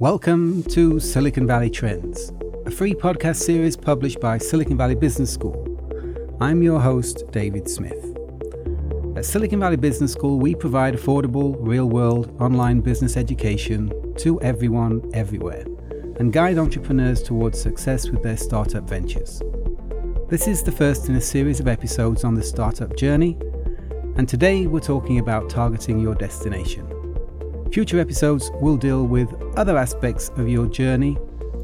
Welcome to Silicon Valley Trends, a free podcast series published by Silicon Valley Business School. I'm your host, David Smith. At Silicon Valley Business School, we provide affordable, real world online business education to everyone, everywhere, and guide entrepreneurs towards success with their startup ventures. This is the first in a series of episodes on the startup journey, and today we're talking about targeting your destination. Future episodes will deal with other aspects of your journey,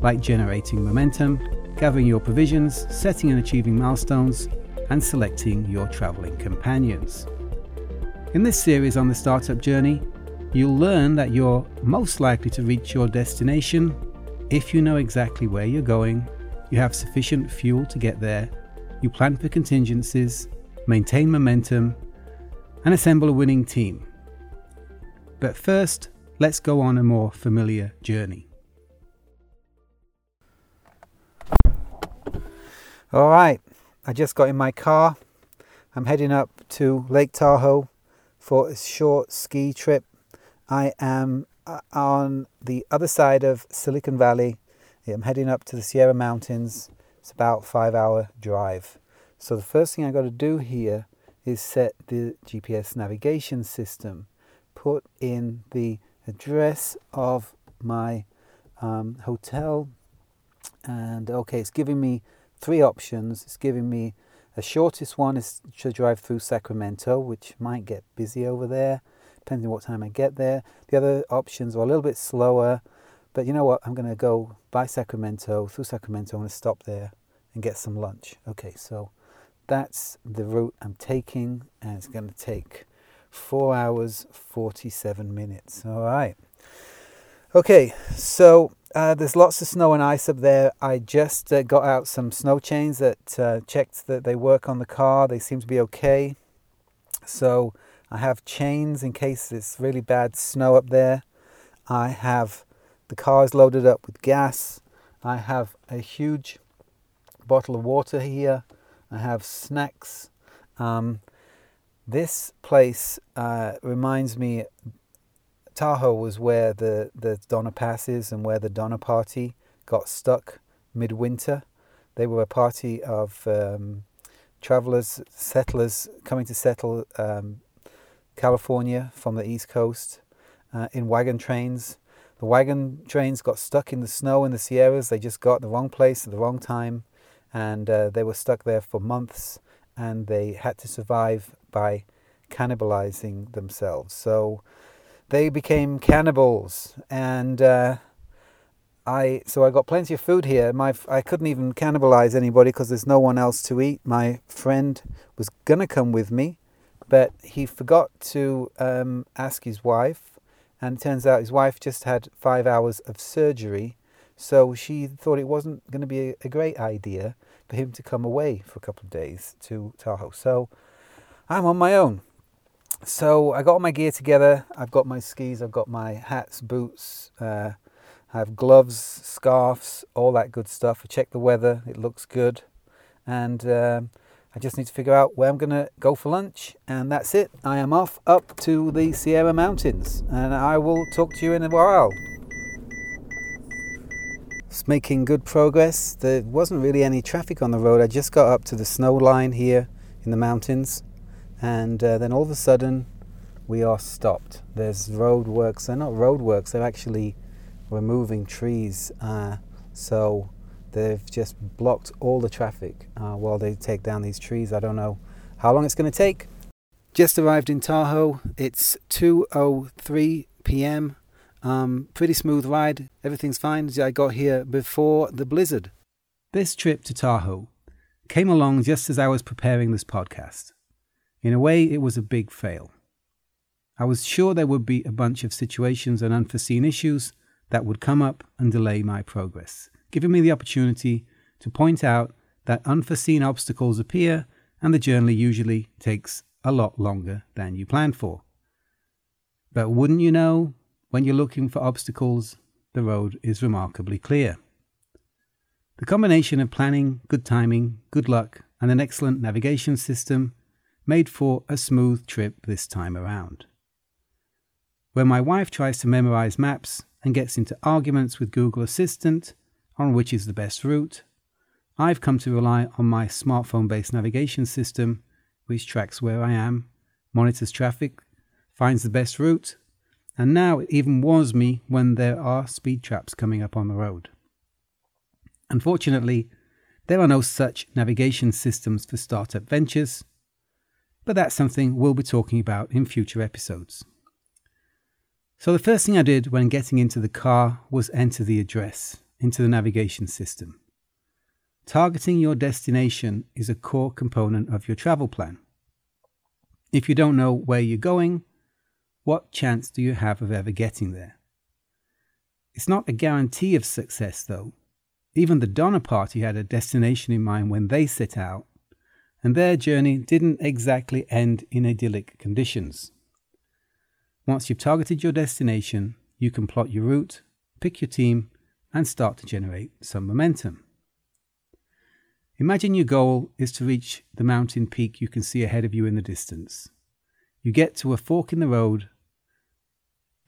like generating momentum, gathering your provisions, setting and achieving milestones, and selecting your traveling companions. In this series on the startup journey, you'll learn that you're most likely to reach your destination if you know exactly where you're going, you have sufficient fuel to get there, you plan for contingencies, maintain momentum, and assemble a winning team. But first, let's go on a more familiar journey. All right, I just got in my car. I'm heading up to Lake Tahoe for a short ski trip. I am uh, on the other side of Silicon Valley. I'm heading up to the Sierra Mountains. It's about five hour drive. So the first thing I got to do here is set the GPS navigation system put in the address of my um, hotel. And okay it's giving me three options. It's giving me the shortest one is to drive through Sacramento which might get busy over there depending on what time I get there. The other options are a little bit slower but you know what? I'm going to go by Sacramento through Sacramento. I'm going to stop there and get some lunch. Okay so that's the route I'm taking and it's going to take four hours, 47 minutes. All right. Okay, so uh, there's lots of snow and ice up there. I just uh, got out some snow chains that uh, checked that they work on the car. They seem to be okay. So I have chains in case it's really bad snow up there. I have the car is loaded up with gas. I have a huge bottle of water here. I have snacks. Um, this place uh, reminds me, Tahoe was where the, the Donner Pass is and where the Donner Party got stuck midwinter. They were a party of um, travelers, settlers coming to settle um, California from the East Coast uh, in wagon trains. The wagon trains got stuck in the snow in the Sierras. They just got the wrong place at the wrong time, and uh, they were stuck there for months. And they had to survive by cannibalizing themselves. So they became cannibals, and uh, I so I got plenty of food here. My I couldn't even cannibalize anybody because there's no one else to eat. My friend was gonna come with me, but he forgot to um, ask his wife, and it turns out his wife just had five hours of surgery, so she thought it wasn't going to be a, a great idea for him to come away for a couple of days to Tahoe. So I'm on my own. So I got all my gear together. I've got my skis, I've got my hats, boots, uh, I have gloves, scarves, all that good stuff. I checked the weather, it looks good. And um, I just need to figure out where I'm going to go for lunch. And that's it. I am off up to the Sierra Mountains. And I will talk to you in a while. It's making good progress. There wasn't really any traffic on the road. I just got up to the snow line here in the mountains and uh, then all of a sudden we are stopped. There's roadworks. They're not roadworks. They're actually removing trees. Uh, so they've just blocked all the traffic uh, while they take down these trees. I don't know how long it's going to take. Just arrived in Tahoe. It's 2:03 p.m. Um, pretty smooth ride. Everything's fine. I got here before the blizzard. This trip to Tahoe came along just as I was preparing this podcast. In a way, it was a big fail. I was sure there would be a bunch of situations and unforeseen issues that would come up and delay my progress, giving me the opportunity to point out that unforeseen obstacles appear and the journey usually takes a lot longer than you planned for. But wouldn't you know, when you're looking for obstacles, the road is remarkably clear. The combination of planning, good timing, good luck, and an excellent navigation system made for a smooth trip this time around. When my wife tries to memorize maps and gets into arguments with Google Assistant on which is the best route, I've come to rely on my smartphone based navigation system, which tracks where I am, monitors traffic, finds the best route, and now it even warns me when there are speed traps coming up on the road. Unfortunately, there are no such navigation systems for startup ventures, but that's something we'll be talking about in future episodes. So, the first thing I did when getting into the car was enter the address into the navigation system. Targeting your destination is a core component of your travel plan. If you don't know where you're going, what chance do you have of ever getting there? It's not a guarantee of success, though. Even the Donner Party had a destination in mind when they set out, and their journey didn't exactly end in idyllic conditions. Once you've targeted your destination, you can plot your route, pick your team, and start to generate some momentum. Imagine your goal is to reach the mountain peak you can see ahead of you in the distance. You get to a fork in the road.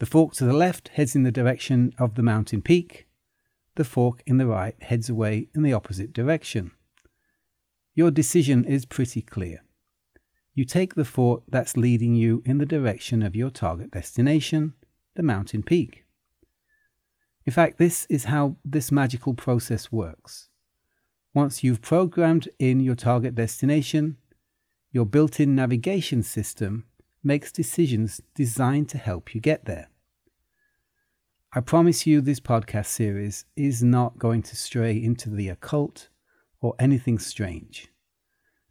The fork to the left heads in the direction of the mountain peak. The fork in the right heads away in the opposite direction. Your decision is pretty clear. You take the fork that's leading you in the direction of your target destination, the mountain peak. In fact, this is how this magical process works. Once you've programmed in your target destination, your built in navigation system makes decisions designed to help you get there. I promise you, this podcast series is not going to stray into the occult or anything strange.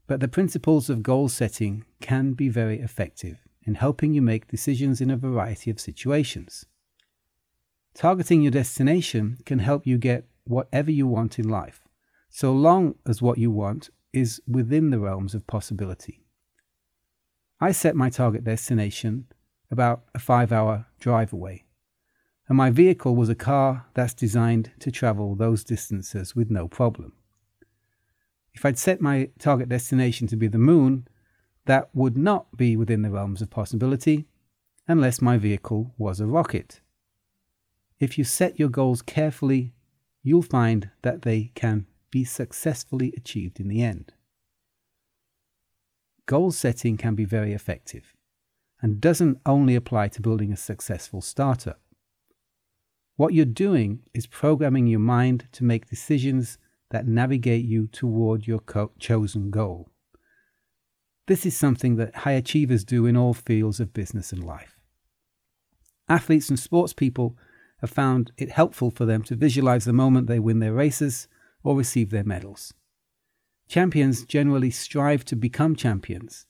But the principles of goal setting can be very effective in helping you make decisions in a variety of situations. Targeting your destination can help you get whatever you want in life so long as what you want is within the realms of possibility. I set my target destination about a five hour drive away, and my vehicle was a car that's designed to travel those distances with no problem. If I'd set my target destination to be the moon, that would not be within the realms of possibility unless my vehicle was a rocket. If you set your goals carefully, you'll find that they can be successfully achieved in the end. Goal setting can be very effective and doesn't only apply to building a successful startup. What you're doing is programming your mind to make decisions that navigate you toward your co- chosen goal. This is something that high achievers do in all fields of business and life. Athletes and sports people have found it helpful for them to visualize the moment they win their races or receive their medals. Champions generally strive to become champions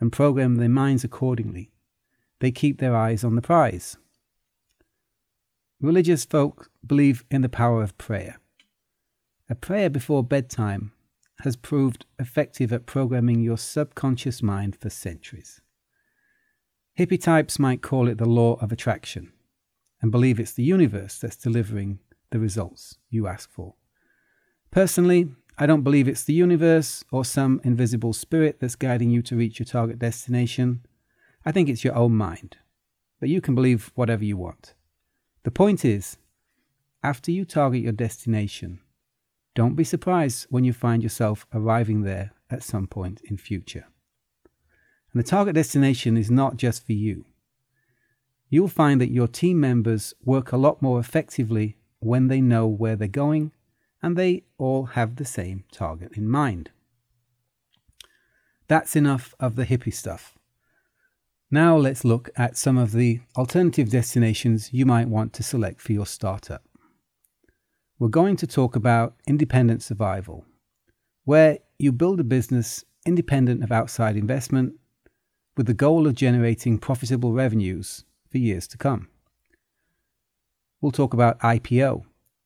and program their minds accordingly. They keep their eyes on the prize. Religious folk believe in the power of prayer. A prayer before bedtime has proved effective at programming your subconscious mind for centuries. Hippie types might call it the law of attraction and believe it's the universe that's delivering the results you ask for. Personally, I don't believe it's the universe or some invisible spirit that's guiding you to reach your target destination. I think it's your own mind. But you can believe whatever you want. The point is, after you target your destination, don't be surprised when you find yourself arriving there at some point in future. And the target destination is not just for you. You'll find that your team members work a lot more effectively when they know where they're going and they all have the same target in mind. That's enough of the hippie stuff. Now let's look at some of the alternative destinations you might want to select for your startup. We're going to talk about independent survival, where you build a business independent of outside investment with the goal of generating profitable revenues for years to come. We'll talk about IPO,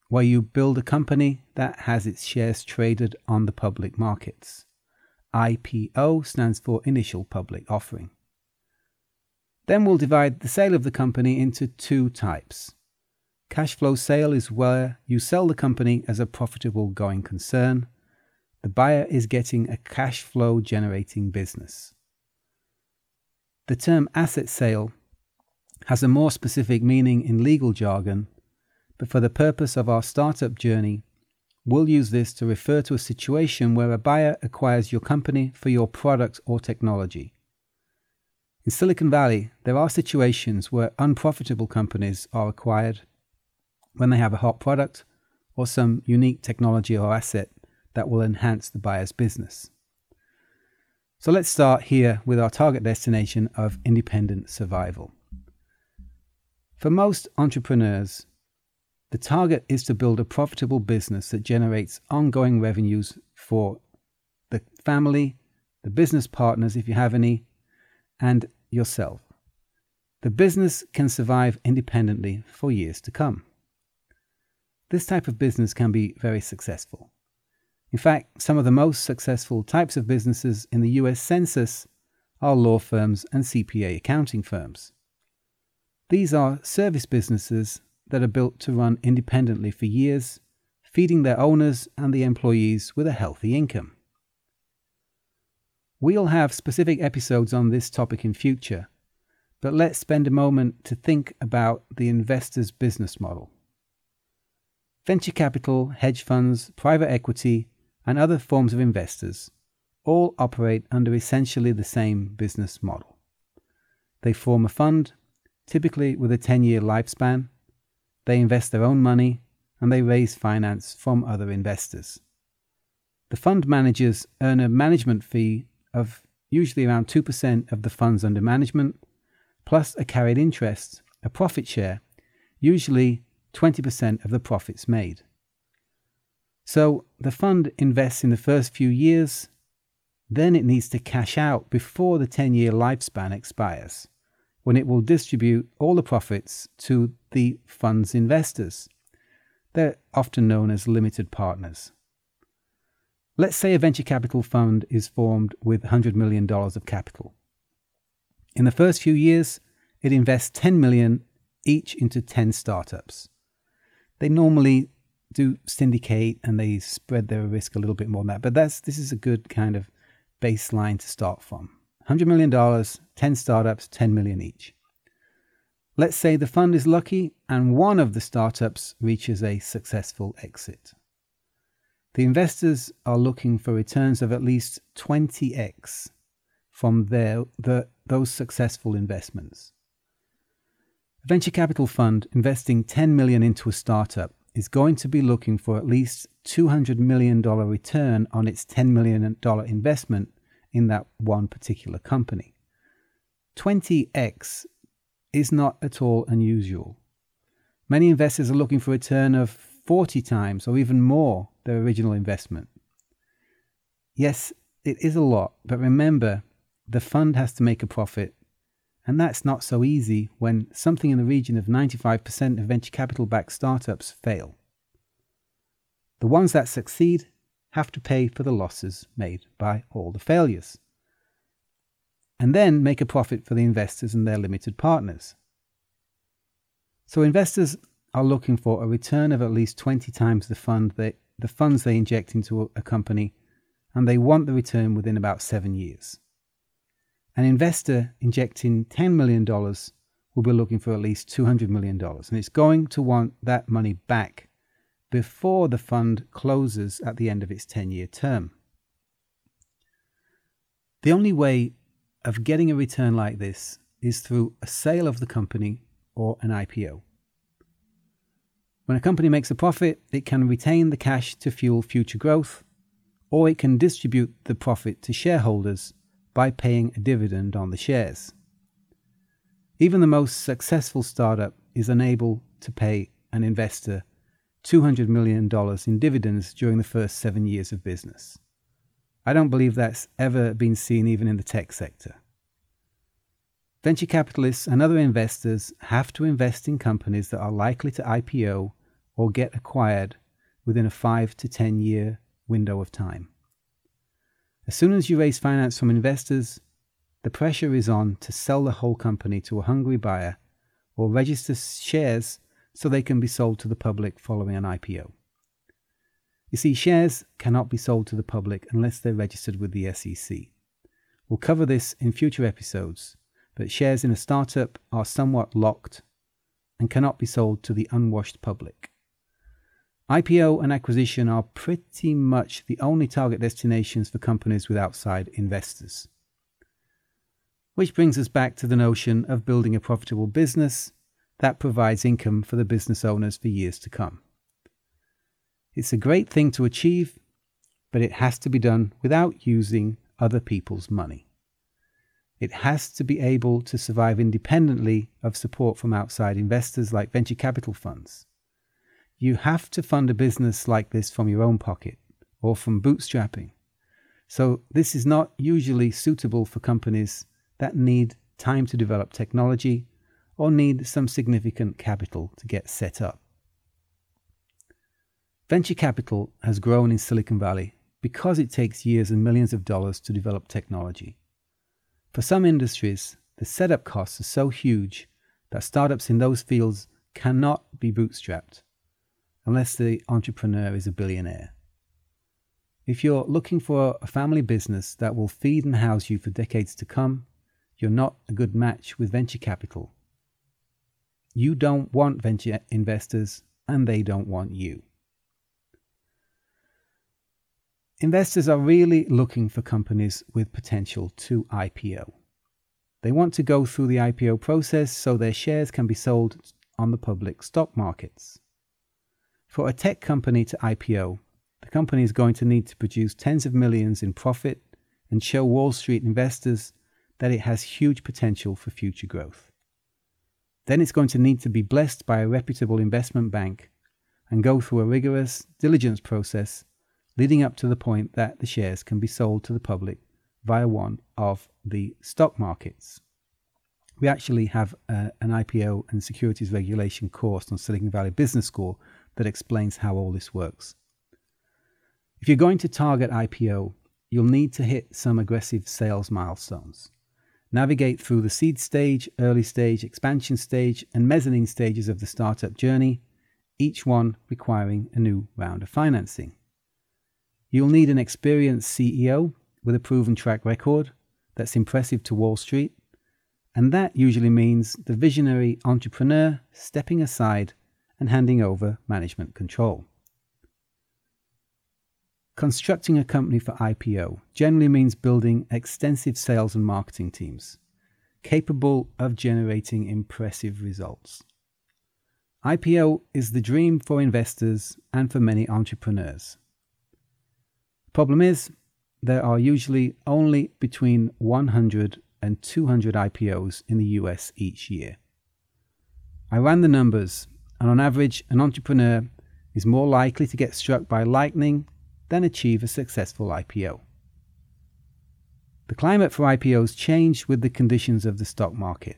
where you build a company that has its shares traded on the public markets. IPO stands for Initial Public Offering. Then we'll divide the sale of the company into two types. Cash flow sale is where you sell the company as a profitable going concern. The buyer is getting a cash flow generating business. The term asset sale has a more specific meaning in legal jargon but for the purpose of our startup journey, we'll use this to refer to a situation where a buyer acquires your company for your product or technology. In Silicon Valley, there are situations where unprofitable companies are acquired when they have a hot product or some unique technology or asset that will enhance the buyer's business. So let's start here with our target destination of independent survival. For most entrepreneurs, the target is to build a profitable business that generates ongoing revenues for the family, the business partners, if you have any, and yourself. The business can survive independently for years to come. This type of business can be very successful. In fact, some of the most successful types of businesses in the US Census are law firms and CPA accounting firms. These are service businesses that are built to run independently for years, feeding their owners and the employees with a healthy income. We'll have specific episodes on this topic in future, but let's spend a moment to think about the investor's business model. Venture capital, hedge funds, private equity, and other forms of investors all operate under essentially the same business model. They form a fund, typically with a 10 year lifespan. They invest their own money and they raise finance from other investors. The fund managers earn a management fee of usually around 2% of the funds under management, plus a carried interest, a profit share, usually 20% of the profits made. So the fund invests in the first few years, then it needs to cash out before the 10 year lifespan expires, when it will distribute all the profits to the fund's investors. They're often known as limited partners. Let's say a venture capital fund is formed with $100 million of capital. In the first few years, it invests 10 million each into 10 startups. They normally do syndicate and they spread their risk a little bit more than that, but that's this is a good kind of baseline to start from. $100 million, 10 startups, 10 million each. Let's say the fund is lucky and one of the startups reaches a successful exit. The investors are looking for returns of at least 20x from their, the, those successful investments. A venture capital fund investing 10 million into a startup is going to be looking for at least $200 million return on its $10 million investment in that one particular company. 20x is not at all unusual. Many investors are looking for a return of 40 times or even more their original investment. Yes, it is a lot, but remember, the fund has to make a profit. And that's not so easy when something in the region of 95% of venture capital backed startups fail. The ones that succeed have to pay for the losses made by all the failures. And then make a profit for the investors and their limited partners. So investors are looking for a return of at least 20 times the fund they, the funds they inject into a company, and they want the return within about seven years. An investor injecting $10 million will be looking for at least $200 million, and it's going to want that money back before the fund closes at the end of its 10 year term. The only way of getting a return like this is through a sale of the company or an IPO. When a company makes a profit, it can retain the cash to fuel future growth, or it can distribute the profit to shareholders by paying a dividend on the shares. Even the most successful startup is unable to pay an investor $200 million in dividends during the first seven years of business. I don't believe that's ever been seen even in the tech sector. Venture capitalists and other investors have to invest in companies that are likely to IPO or get acquired within a 5 to 10 year window of time. As soon as you raise finance from investors, the pressure is on to sell the whole company to a hungry buyer or register shares so they can be sold to the public following an IPO. You see, shares cannot be sold to the public unless they're registered with the SEC. We'll cover this in future episodes, but shares in a startup are somewhat locked and cannot be sold to the unwashed public. IPO and acquisition are pretty much the only target destinations for companies with outside investors. Which brings us back to the notion of building a profitable business that provides income for the business owners for years to come. It's a great thing to achieve, but it has to be done without using other people's money. It has to be able to survive independently of support from outside investors like venture capital funds. You have to fund a business like this from your own pocket or from bootstrapping. So, this is not usually suitable for companies that need time to develop technology or need some significant capital to get set up. Venture capital has grown in Silicon Valley because it takes years and millions of dollars to develop technology. For some industries, the setup costs are so huge that startups in those fields cannot be bootstrapped unless the entrepreneur is a billionaire. If you're looking for a family business that will feed and house you for decades to come, you're not a good match with venture capital. You don't want venture investors, and they don't want you. Investors are really looking for companies with potential to IPO. They want to go through the IPO process so their shares can be sold on the public stock markets. For a tech company to IPO, the company is going to need to produce tens of millions in profit and show Wall Street investors that it has huge potential for future growth. Then it's going to need to be blessed by a reputable investment bank and go through a rigorous diligence process leading up to the point that the shares can be sold to the public via one of the stock markets. We actually have uh, an IPO and securities regulation course on Silicon Valley Business School that explains how all this works. If you're going to target IPO, you'll need to hit some aggressive sales milestones. Navigate through the seed stage, early stage, expansion stage, and mezzanine stages of the startup journey, each one requiring a new round of financing. You'll need an experienced CEO with a proven track record that's impressive to Wall Street. And that usually means the visionary entrepreneur stepping aside and handing over management control. Constructing a company for IPO generally means building extensive sales and marketing teams capable of generating impressive results. IPO is the dream for investors and for many entrepreneurs. Problem is, there are usually only between 100 and 200 IPOs in the US each year. I ran the numbers, and on average, an entrepreneur is more likely to get struck by lightning than achieve a successful IPO. The climate for IPOs changed with the conditions of the stock market.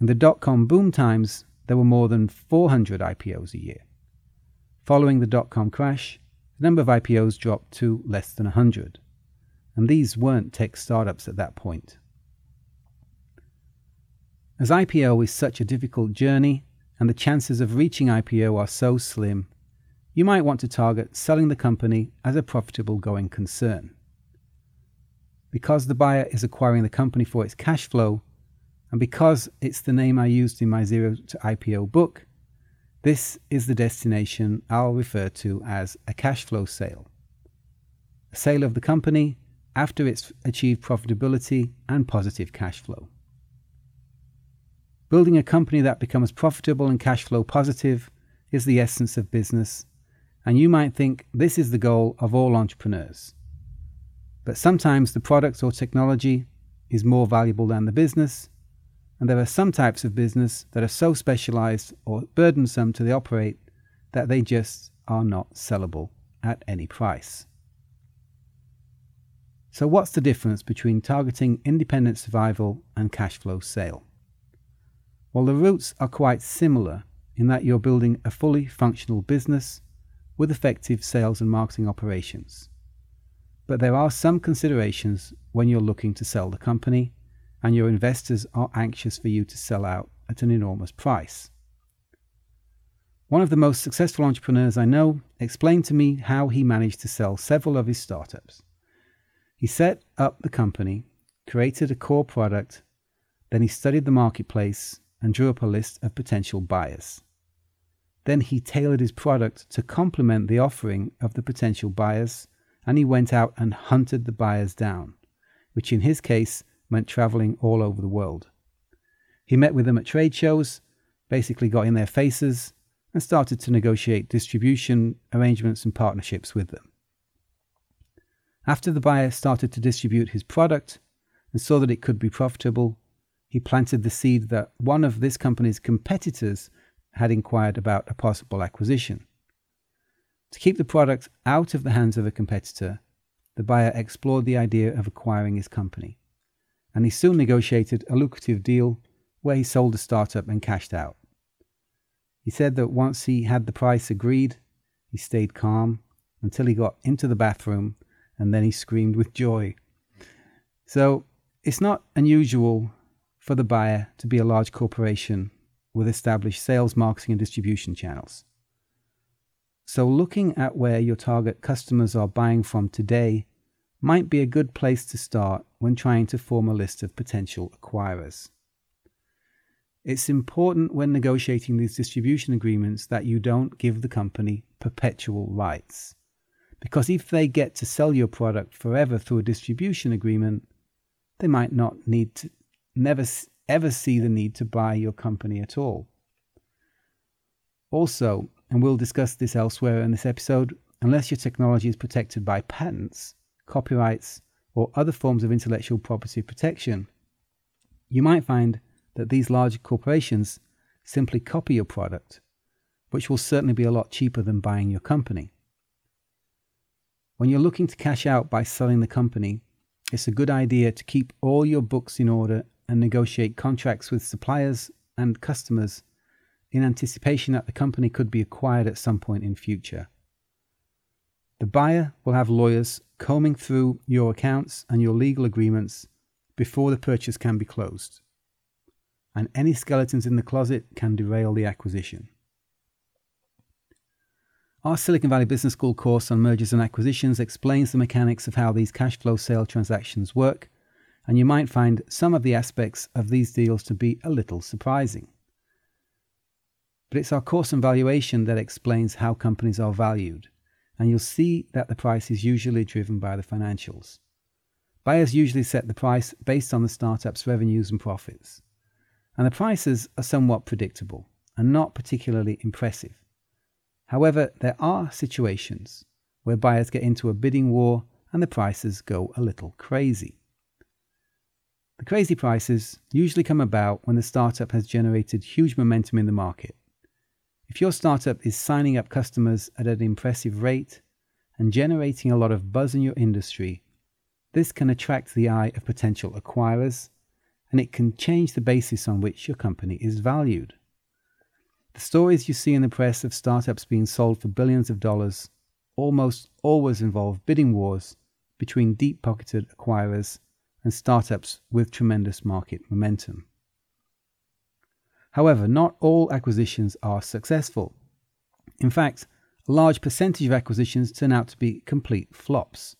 In the dot com boom times, there were more than 400 IPOs a year. Following the dot com crash, the number of IPOs dropped to less than 100. And these weren't tech startups at that point. As IPO is such a difficult journey and the chances of reaching IPO are so slim, you might want to target selling the company as a profitable going concern. Because the buyer is acquiring the company for its cash flow, and because it's the name I used in my Zero to IPO book, this is the destination I'll refer to as a cash flow sale. A sale of the company after it's achieved profitability and positive cash flow. Building a company that becomes profitable and cash flow positive is the essence of business, and you might think this is the goal of all entrepreneurs. But sometimes the product or technology is more valuable than the business, and there are some types of business that are so specialized or burdensome to the operate that they just are not sellable at any price. So, what's the difference between targeting independent survival and cash flow sale? Well, the roots are quite similar in that you're building a fully functional business with effective sales and marketing operations. But there are some considerations when you're looking to sell the company and your investors are anxious for you to sell out at an enormous price. One of the most successful entrepreneurs I know explained to me how he managed to sell several of his startups. He set up the company, created a core product, then he studied the marketplace and drew up a list of potential buyers. Then he tailored his product to complement the offering of the potential buyers, and he went out and hunted the buyers down, which in his case meant traveling all over the world. He met with them at trade shows, basically got in their faces, and started to negotiate distribution arrangements and partnerships with them. After the buyer started to distribute his product and saw that it could be profitable, he planted the seed that one of this company's competitors had inquired about a possible acquisition. To keep the product out of the hands of a competitor, the buyer explored the idea of acquiring his company, and he soon negotiated a lucrative deal where he sold the startup and cashed out. He said that once he had the price agreed, he stayed calm until he got into the bathroom and then he screamed with joy. So it's not unusual for the buyer to be a large corporation with established sales, marketing, and distribution channels. So, looking at where your target customers are buying from today might be a good place to start when trying to form a list of potential acquirers. It's important when negotiating these distribution agreements that you don't give the company perpetual rights. Because if they get to sell your product forever through a distribution agreement, they might not need to never ever see the need to buy your company at all. Also, and we'll discuss this elsewhere in this episode, unless your technology is protected by patents, copyrights, or other forms of intellectual property protection, you might find that these large corporations simply copy your product, which will certainly be a lot cheaper than buying your company. When you're looking to cash out by selling the company, it's a good idea to keep all your books in order and negotiate contracts with suppliers and customers in anticipation that the company could be acquired at some point in future. The buyer will have lawyers combing through your accounts and your legal agreements before the purchase can be closed. And any skeletons in the closet can derail the acquisition. Our Silicon Valley Business School course on mergers and acquisitions explains the mechanics of how these cash flow sale transactions work and you might find some of the aspects of these deals to be a little surprising. But it's our course and valuation that explains how companies are valued, and you'll see that the price is usually driven by the financials. Buyers usually set the price based on the startup's revenues and profits, and the prices are somewhat predictable and not particularly impressive. However, there are situations where buyers get into a bidding war and the prices go a little crazy. The crazy prices usually come about when the startup has generated huge momentum in the market. If your startup is signing up customers at an impressive rate and generating a lot of buzz in your industry, this can attract the eye of potential acquirers and it can change the basis on which your company is valued. The stories you see in the press of startups being sold for billions of dollars almost always involve bidding wars between deep pocketed acquirers and startups with tremendous market momentum. However, not all acquisitions are successful. In fact, a large percentage of acquisitions turn out to be complete flops.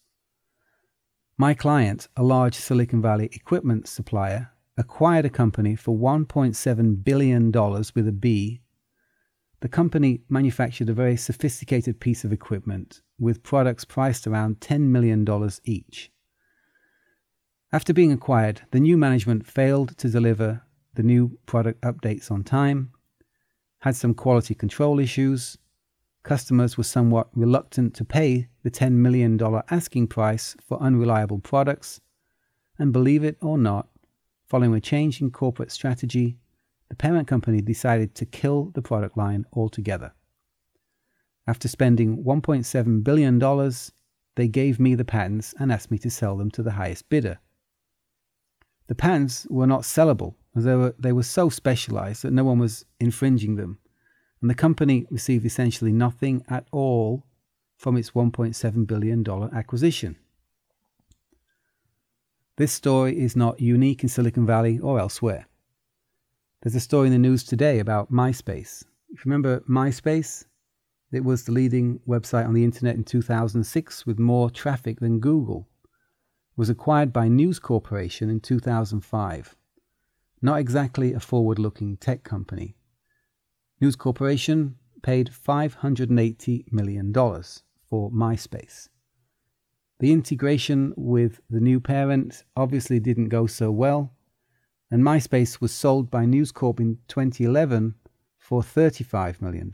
My client, a large Silicon Valley equipment supplier, acquired a company for $1.7 billion with a B. The company manufactured a very sophisticated piece of equipment with products priced around $10 million each. After being acquired, the new management failed to deliver the new product updates on time, had some quality control issues, customers were somewhat reluctant to pay the $10 million asking price for unreliable products, and believe it or not, following a change in corporate strategy, the parent company decided to kill the product line altogether. After spending $1.7 billion, they gave me the patents and asked me to sell them to the highest bidder. The patents were not sellable as they were, they were so specialized that no one was infringing them, and the company received essentially nothing at all from its $1.7 billion acquisition. This story is not unique in Silicon Valley or elsewhere. There's a story in the news today about MySpace. If you remember MySpace, it was the leading website on the internet in 2006 with more traffic than Google was acquired by News Corporation in 2005. Not exactly a forward looking tech company. News Corporation paid $580 million for MySpace. The integration with the new parent obviously didn't go so well, and MySpace was sold by News Corp in 2011 for $35 million,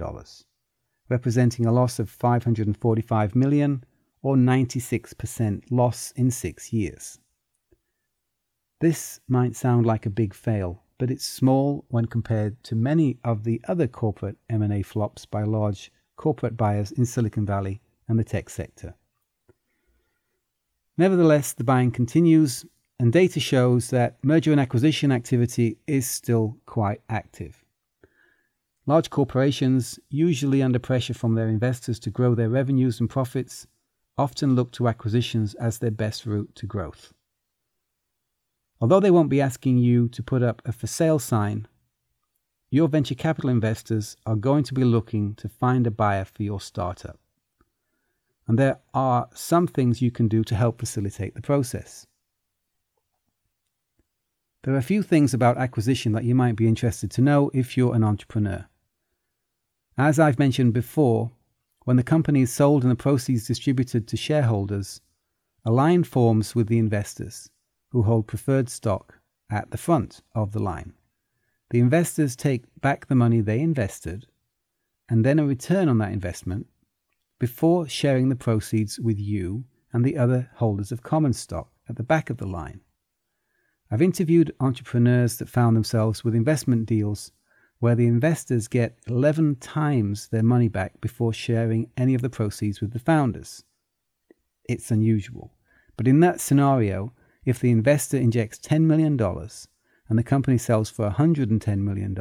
representing a loss of 545 million or 96% loss in 6 years. This might sound like a big fail, but it's small when compared to many of the other corporate M&A flops by large corporate buyers in Silicon Valley and the tech sector. Nevertheless, the buying continues, and data shows that merger and acquisition activity is still quite active. Large corporations, usually under pressure from their investors to grow their revenues and profits, often look to acquisitions as their best route to growth. Although they won't be asking you to put up a for sale sign, your venture capital investors are going to be looking to find a buyer for your startup. And there are some things you can do to help facilitate the process. There are a few things about acquisition that you might be interested to know if you're an entrepreneur. As I've mentioned before, when the company is sold and the proceeds distributed to shareholders, a line forms with the investors, who hold preferred stock at the front of the line. The investors take back the money they invested and then a return on that investment before sharing the proceeds with you and the other holders of common stock at the back of the line. I've interviewed entrepreneurs that found themselves with investment deals where the investors get 11 times their money back before sharing any of the proceeds with the founders. It's unusual. But in that scenario, if the investor injects $10 million and the company sells for $110 million,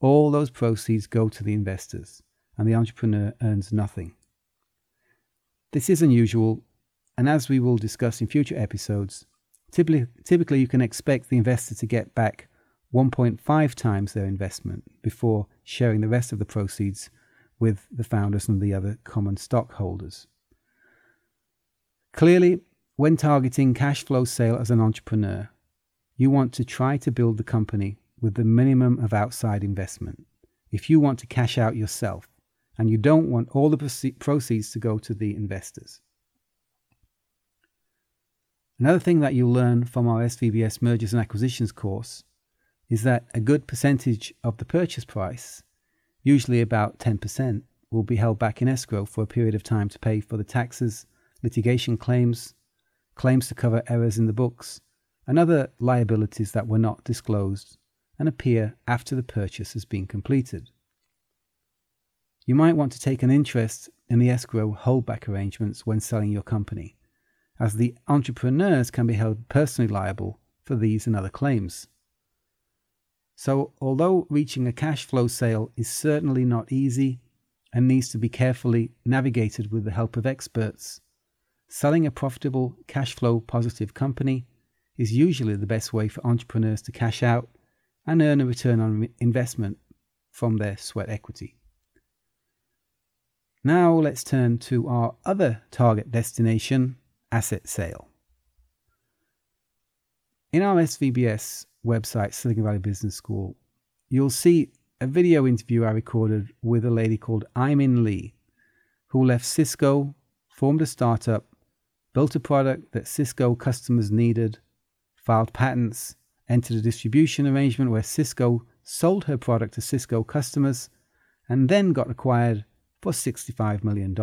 all those proceeds go to the investors and the entrepreneur earns nothing. This is unusual, and as we will discuss in future episodes, typically, typically you can expect the investor to get back 1.5 times their investment before sharing the rest of the proceeds with the founders and the other common stockholders. Clearly, when targeting cash flow sale as an entrepreneur, you want to try to build the company with the minimum of outside investment. If you want to cash out yourself and you don't want all the proceeds to go to the investors. Another thing that you'll learn from our SVBS mergers and acquisitions course is that a good percentage of the purchase price, usually about 10%, will be held back in escrow for a period of time to pay for the taxes, litigation claims, claims to cover errors in the books, and other liabilities that were not disclosed and appear after the purchase has been completed. You might want to take an interest in the escrow holdback arrangements when selling your company, as the entrepreneurs can be held personally liable for these and other claims. So, although reaching a cash flow sale is certainly not easy and needs to be carefully navigated with the help of experts, selling a profitable, cash flow positive company is usually the best way for entrepreneurs to cash out and earn a return on investment from their sweat equity. Now, let's turn to our other target destination asset sale. In our SVBS website, Silicon Valley Business School, you'll see a video interview I recorded with a lady called Aimin Lee, who left Cisco, formed a startup, built a product that Cisco customers needed, filed patents, entered a distribution arrangement where Cisco sold her product to Cisco customers, and then got acquired for $65 million.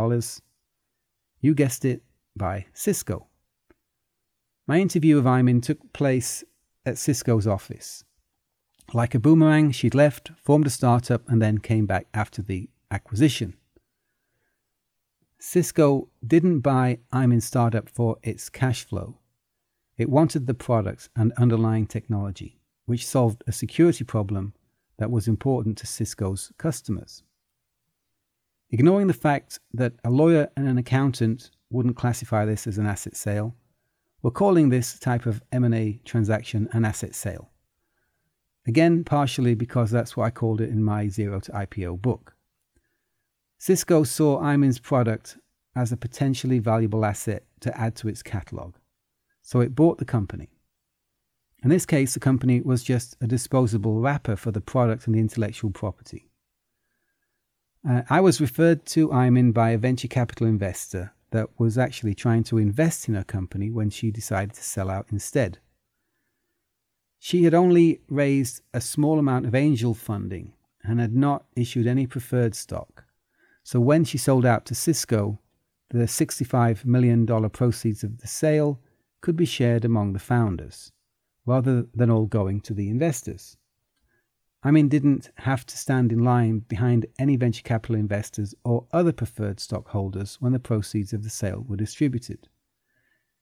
You guessed it, by Cisco. My interview of Aimin took place at Cisco's office. Like a boomerang, she'd left, formed a startup, and then came back after the acquisition. Cisco didn't buy Aimin's startup for its cash flow. It wanted the products and underlying technology, which solved a security problem that was important to Cisco's customers. Ignoring the fact that a lawyer and an accountant wouldn't classify this as an asset sale, we're calling this type of M&A transaction an asset sale. Again, partially because that's what I called it in my Zero to IPO book. Cisco saw Aimin's product as a potentially valuable asset to add to its catalog, so it bought the company. In this case, the company was just a disposable wrapper for the product and the intellectual property. Uh, I was referred to Aimin by a venture capital investor that was actually trying to invest in her company when she decided to sell out instead. She had only raised a small amount of angel funding and had not issued any preferred stock. So when she sold out to Cisco, the $65 million proceeds of the sale could be shared among the founders, rather than all going to the investors. Aimin didn't have to stand in line behind any venture capital investors or other preferred stockholders when the proceeds of the sale were distributed.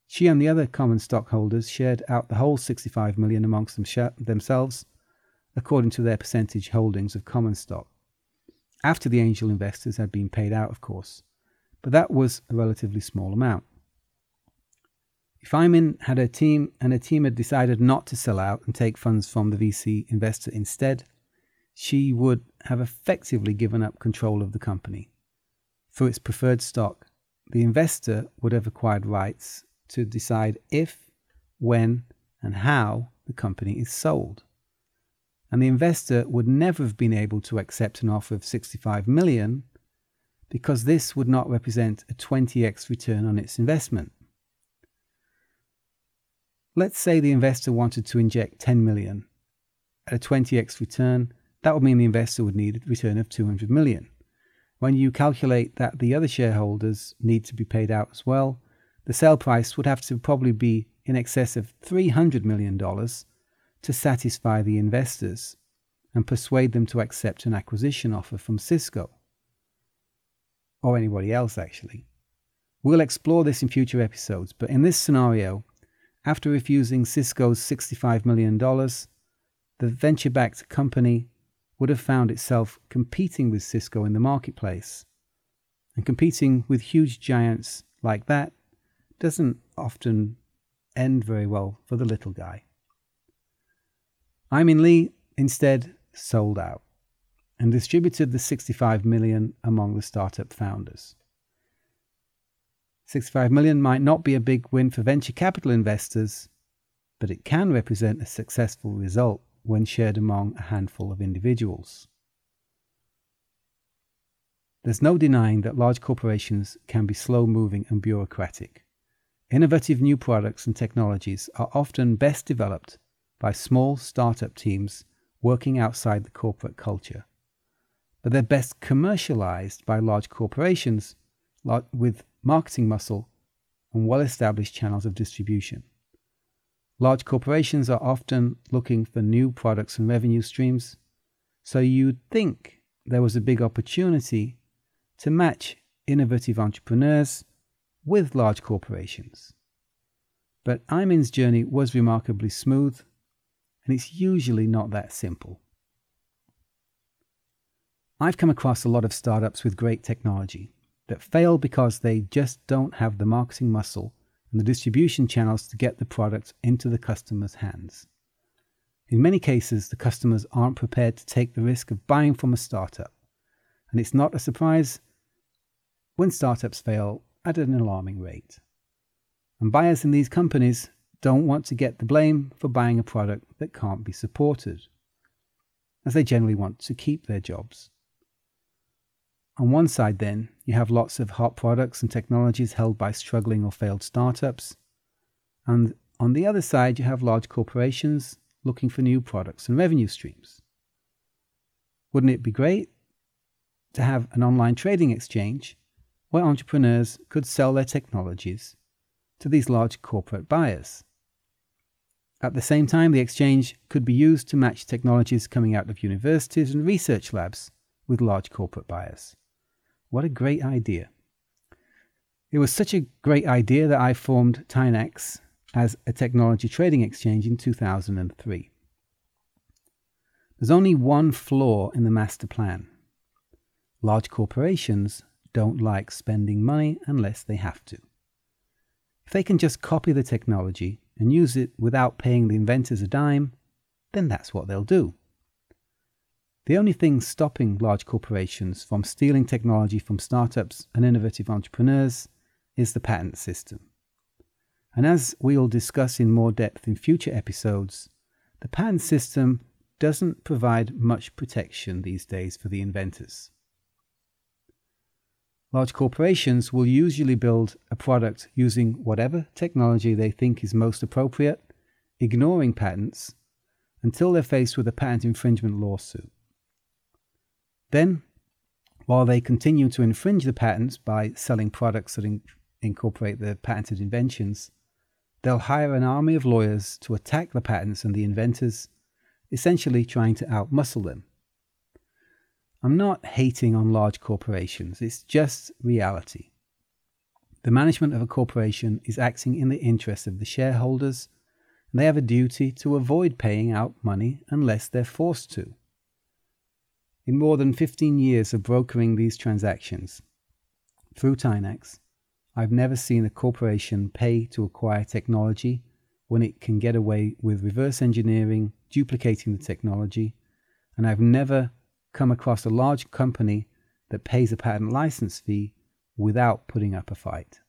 She and the other common stockholders shared out the whole 65 million amongst them themselves, according to their percentage holdings of common stock. After the angel investors had been paid out, of course, but that was a relatively small amount. If Aimin had a team and a team had decided not to sell out and take funds from the VC investor instead, she would have effectively given up control of the company. Through its preferred stock, the investor would have acquired rights to decide if, when, and how the company is sold. And the investor would never have been able to accept an offer of 65 million because this would not represent a 20x return on its investment. Let's say the investor wanted to inject 10 million. At a 20x return, that would mean the investor would need a return of 200 million. When you calculate that the other shareholders need to be paid out as well, the sale price would have to probably be in excess of $300 million to satisfy the investors and persuade them to accept an acquisition offer from Cisco. Or anybody else, actually. We'll explore this in future episodes, but in this scenario, after refusing Cisco's $65 million, the venture backed company would have found itself competing with Cisco in the marketplace. And competing with huge giants like that doesn't often end very well for the little guy. Aimin Lee instead sold out and distributed the 65 million among the startup founders. 65 million might not be a big win for venture capital investors, but it can represent a successful result when shared among a handful of individuals. There's no denying that large corporations can be slow moving and bureaucratic. Innovative new products and technologies are often best developed by small startup teams working outside the corporate culture, but they're best commercialized by large corporations with marketing muscle and well established channels of distribution. Large corporations are often looking for new products and revenue streams, so you'd think there was a big opportunity to match innovative entrepreneurs with large corporations. But Aimin's journey was remarkably smooth, and it's usually not that simple. I've come across a lot of startups with great technology that fail because they just don't have the marketing muscle and the distribution channels to get the product into the customer's hands. In many cases, the customers aren't prepared to take the risk of buying from a startup, and it's not a surprise when startups fail at an alarming rate. And buyers in these companies don't want to get the blame for buying a product that can't be supported, as they generally want to keep their jobs. On one side, then, you have lots of hot products and technologies held by struggling or failed startups. And on the other side, you have large corporations looking for new products and revenue streams. Wouldn't it be great to have an online trading exchange where entrepreneurs could sell their technologies to these large corporate buyers. At the same time, the exchange could be used to match technologies coming out of universities and research labs with large corporate buyers. What a great idea! It was such a great idea that I formed Tynax as a technology trading exchange in 2003. There's only one flaw in the master plan. Large corporations don't like spending money unless they have to. If they can just copy the technology and use it without paying the inventors a dime, then that's what they'll do. The only thing stopping large corporations from stealing technology from startups and innovative entrepreneurs is the patent system. And as we'll discuss in more depth in future episodes, the patent system doesn't provide much protection these days for the inventors. Large corporations will usually build a product using whatever technology they think is most appropriate, ignoring patents, until they're faced with a patent infringement lawsuit. Then, while they continue to infringe the patents by selling products that in- incorporate the patented inventions, they'll hire an army of lawyers to attack the patents and the inventors, essentially trying to outmuscle them. I'm not hating on large corporations, it's just reality. The management of a corporation is acting in the interest of the shareholders, and they have a duty to avoid paying out money unless they're forced to. In more than 15 years of brokering these transactions through Tynax, I've never seen a corporation pay to acquire technology when it can get away with reverse engineering, duplicating the technology, and I've never come across a large company that pays a patent license fee without putting up a fight.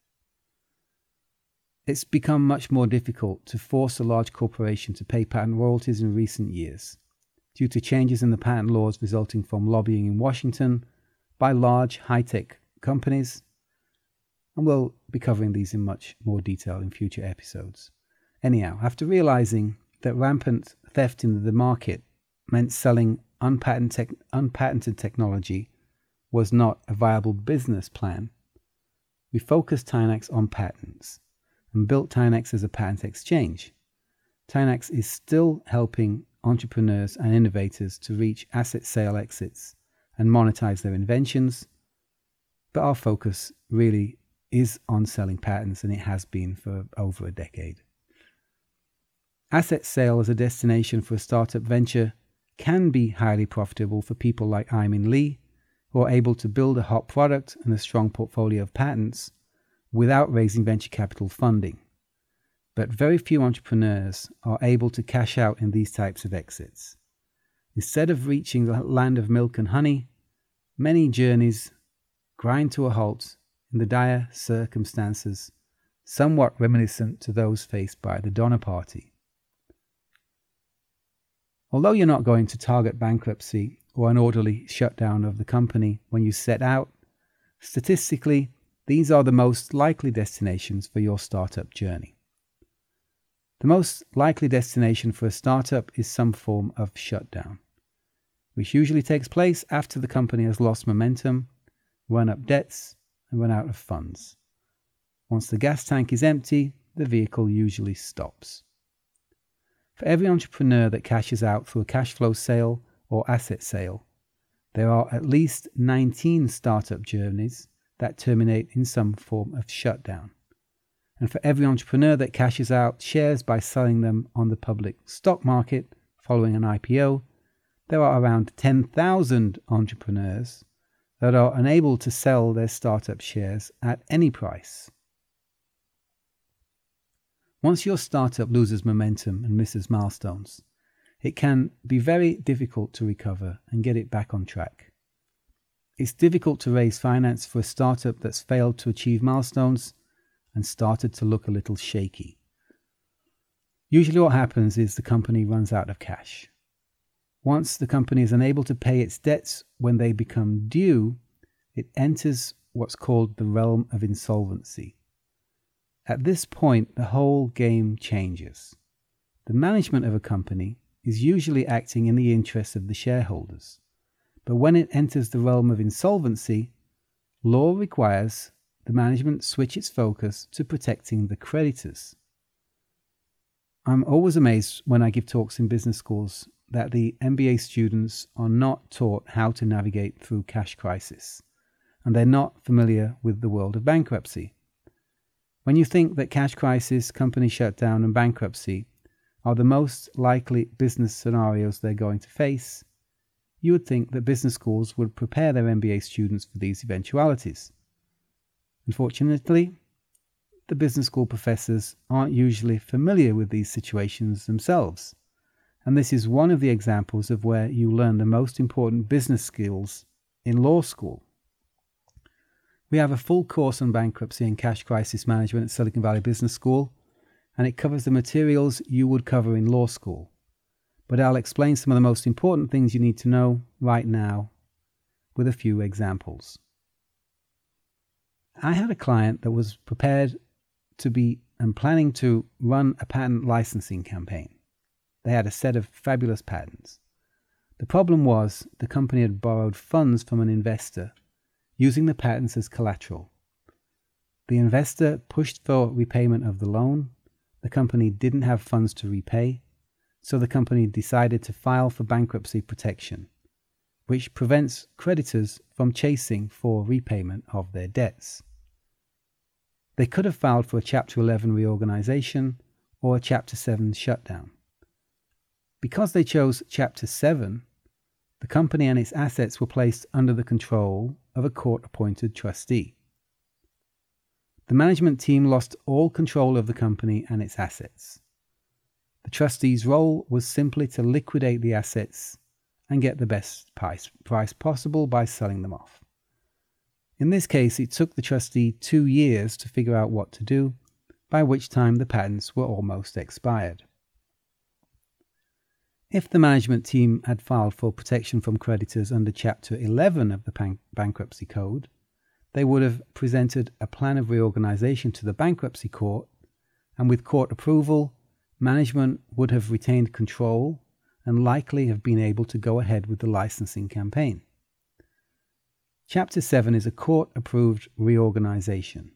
It's become much more difficult to force a large corporation to pay patent royalties in recent years due to changes in the patent laws resulting from lobbying in Washington by large high tech companies. And we'll be covering these in much more detail in future episodes. Anyhow, after realizing that rampant theft in the market meant selling unpatented, tech, unpatented technology was not a viable business plan, we focused Tynax on patents and built Tynax as a patent exchange. Tynax is still helping entrepreneurs and innovators to reach asset sale exits and monetize their inventions, but our focus really is on selling patents and it has been for over a decade. Asset sale as a destination for a startup venture can be highly profitable for people like Aimin Lee, who are able to build a hot product and a strong portfolio of patents without raising venture capital funding. But very few entrepreneurs are able to cash out in these types of exits. Instead of reaching the land of milk and honey, many journeys grind to a halt in the dire circumstances somewhat reminiscent to those faced by the Donner Party. Although you're not going to target bankruptcy or an orderly shutdown of the company when you set out, statistically, these are the most likely destinations for your startup journey. The most likely destination for a startup is some form of shutdown, which usually takes place after the company has lost momentum, run up debts, and run out of funds. Once the gas tank is empty, the vehicle usually stops. For every entrepreneur that cashes out through a cash flow sale or asset sale, there are at least 19 startup journeys that terminate in some form of shutdown. And for every entrepreneur that cashes out shares by selling them on the public stock market following an IPO, there are around 10,000 entrepreneurs that are unable to sell their startup shares at any price. Once your startup loses momentum and misses milestones, it can be very difficult to recover and get it back on track. It's difficult to raise finance for a startup that's failed to achieve milestones and started to look a little shaky. Usually, what happens is the company runs out of cash. Once the company is unable to pay its debts when they become due, it enters what's called the realm of insolvency. At this point, the whole game changes. The management of a company is usually acting in the interests of the shareholders. But when it enters the realm of insolvency, law requires the management switch its focus to protecting the creditors. I'm always amazed when I give talks in business schools that the MBA students are not taught how to navigate through cash crisis, and they're not familiar with the world of bankruptcy. When you think that cash crisis, company shutdown, and bankruptcy are the most likely business scenarios they're going to face, you would think that business schools would prepare their MBA students for these eventualities. Unfortunately, the business school professors aren't usually familiar with these situations themselves, and this is one of the examples of where you learn the most important business skills in law school. We have a full course on bankruptcy and cash crisis management at Silicon Valley Business School, and it covers the materials you would cover in law school. But I'll explain some of the most important things you need to know right now with a few examples. I had a client that was prepared to be and planning to run a patent licensing campaign. They had a set of fabulous patents. The problem was the company had borrowed funds from an investor using the patents as collateral. The investor pushed for repayment of the loan. The company didn't have funds to repay, so the company decided to file for bankruptcy protection, which prevents creditors from chasing for repayment of their debts. They could have filed for a Chapter 11 reorganization or a Chapter 7 shutdown. Because they chose Chapter 7, the company and its assets were placed under the control of a court appointed trustee. The management team lost all control of the company and its assets. The trustee's role was simply to liquidate the assets and get the best price, possible by selling them off. In this case, it took the trustee two years to figure out what to do, by which time the patents were almost expired. If the management team had filed for protection from creditors under Chapter 11 of the Bankruptcy Code, they would have presented a plan of reorganization to the bankruptcy court, and with court approval, management would have retained control and likely have been able to go ahead with the licensing campaign. Chapter 7 is a court approved reorganization.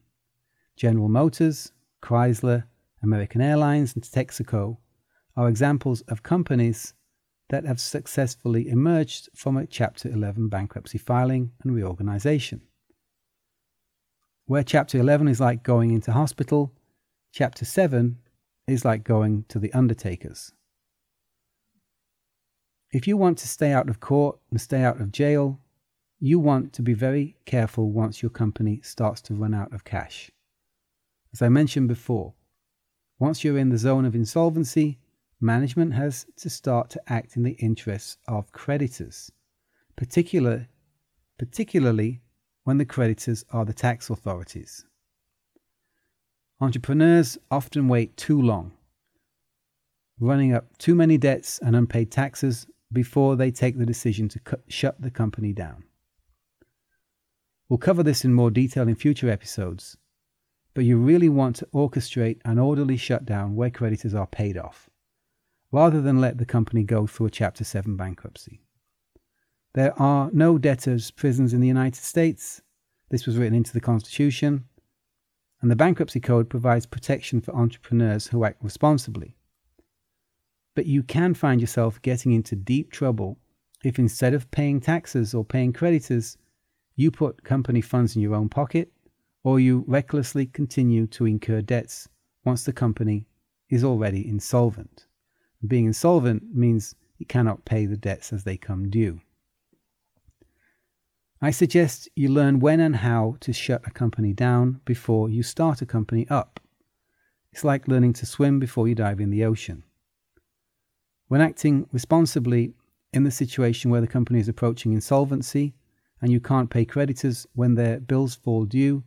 General Motors, Chrysler, American Airlines, and Texaco are examples of companies that have successfully emerged from a Chapter 11 bankruptcy filing and reorganization. Where Chapter 11 is like going into hospital, Chapter 7 is like going to the undertakers. If you want to stay out of court and stay out of jail, you want to be very careful once your company starts to run out of cash. As I mentioned before, once you're in the zone of insolvency, management has to start to act in the interests of creditors, particular, particularly when the creditors are the tax authorities. Entrepreneurs often wait too long, running up too many debts and unpaid taxes before they take the decision to shut the company down. We'll cover this in more detail in future episodes, but you really want to orchestrate an orderly shutdown where creditors are paid off rather than let the company go through a Chapter 7 bankruptcy. There are no debtors' prisons in the United States. This was written into the Constitution, and the Bankruptcy Code provides protection for entrepreneurs who act responsibly. But you can find yourself getting into deep trouble if instead of paying taxes or paying creditors, you put company funds in your own pocket or you recklessly continue to incur debts once the company is already insolvent. Being insolvent means you cannot pay the debts as they come due. I suggest you learn when and how to shut a company down before you start a company up. It's like learning to swim before you dive in the ocean. When acting responsibly in the situation where the company is approaching insolvency and you can't pay creditors when their bills fall due,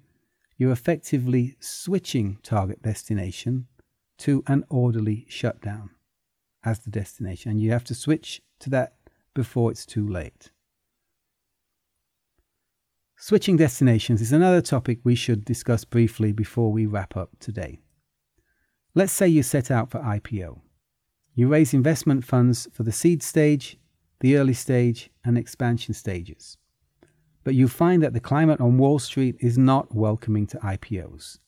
you're effectively switching target destination to an orderly shutdown as the destination. And you have to switch to that before it's too late. Switching destinations is another topic we should discuss briefly before we wrap up today. Let's say you set out for IPO. You raise investment funds for the seed stage, the early stage, and expansion stages. But you find that the climate on Wall Street is not welcoming to IPOs.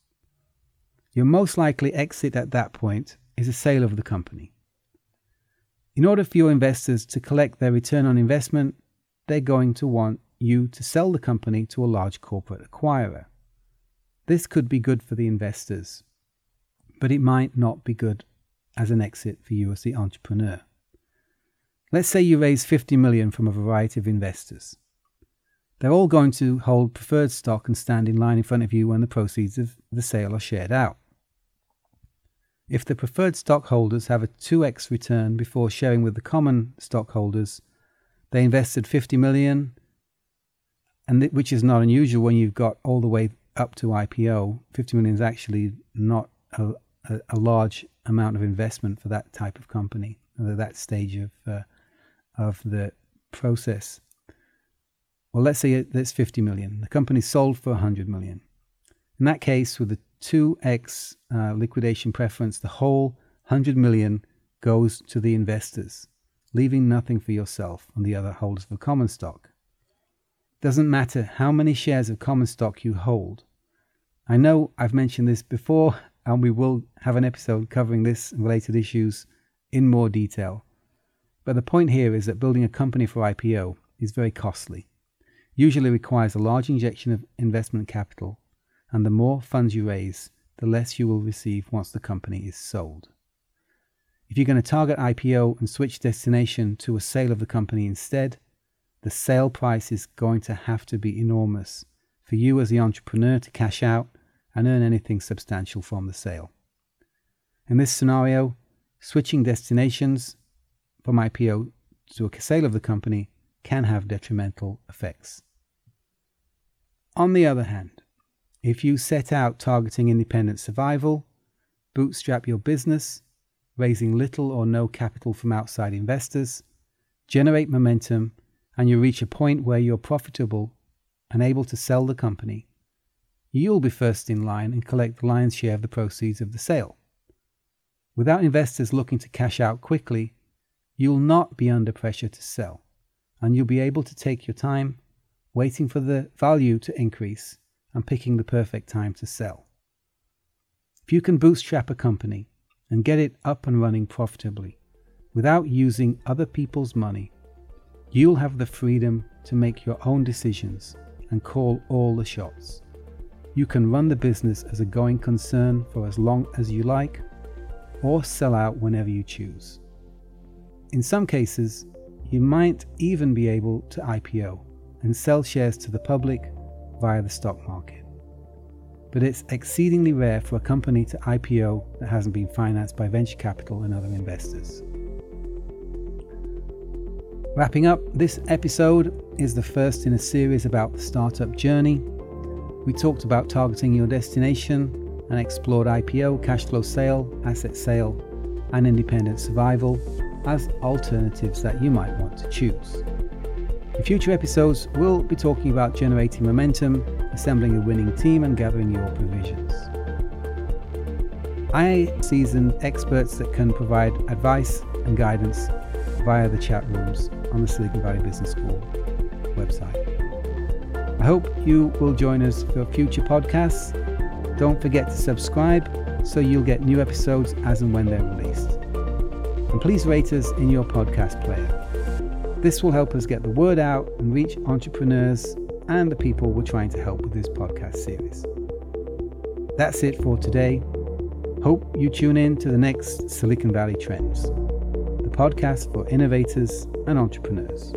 Your most likely exit at that point is a sale of the company. In order for your investors to collect their return on investment, they're going to want you to sell the company to a large corporate acquirer. This could be good for the investors, but it might not be good as an exit for you as the entrepreneur. Let's say you raise 50 million from a variety of investors. They're all going to hold preferred stock and stand in line in front of you when the proceeds of the sale are shared out. If the preferred stockholders have a 2x return before sharing with the common stockholders, they invested 50 million, and th- which is not unusual when you've got all the way up to IPO. 50 million is actually not a, a, a large amount of investment for that type of company at that stage of uh, of the process. Well, let's say that's 50 million. The company sold for 100 million. In that case, with the 2x uh, liquidation preference, the whole 100 million goes to the investors, leaving nothing for yourself and the other holders of common stock. Doesn't matter how many shares of common stock you hold. I know I've mentioned this before, and we will have an episode covering this and related issues in more detail. But the point here is that building a company for IPO is very costly, usually requires a large injection of investment capital, and the more funds you raise, the less you will receive once the company is sold. If you're going to target IPO and switch destination to a sale of the company instead, the sale price is going to have to be enormous for you as the entrepreneur to cash out and earn anything substantial from the sale. In this scenario, switching destinations from IPO to a sale of the company can have detrimental effects. On the other hand, if you set out targeting independent survival, bootstrap your business, raising little or no capital from outside investors, generate momentum, and you reach a point where you're profitable and able to sell the company, you'll be first in line and collect the lion's share of the proceeds of the sale. Without investors looking to cash out quickly, you'll not be under pressure to sell, and you'll be able to take your time, waiting for the value to increase and picking the perfect time to sell. If you can bootstrap a company and get it up and running profitably without using other people's money, you'll have the freedom to make your own decisions and call all the shots. You can run the business as a going concern for as long as you like or sell out whenever you choose. In some cases, you might even be able to IPO and sell shares to the public via the stock market. But it's exceedingly rare for a company to IPO that hasn't been financed by venture capital and other investors. Wrapping up, this episode is the first in a series about the startup journey. We talked about targeting your destination and explored IPO, cash flow sale, asset sale, and independent survival as alternatives that you might want to choose. In future episodes, we'll be talking about generating momentum, assembling a winning team, and gathering your provisions. I seasoned experts that can provide advice and guidance via the chat rooms on the Silicon Valley Business School website. I hope you will join us for future podcasts. Don't forget to subscribe so you'll get new episodes as and when they're released. And please rate us in your podcast player. This will help us get the word out and reach entrepreneurs and the people we're trying to help with this podcast series. That's it for today. Hope you tune in to the next Silicon Valley Trends, the podcast for innovators and entrepreneurs.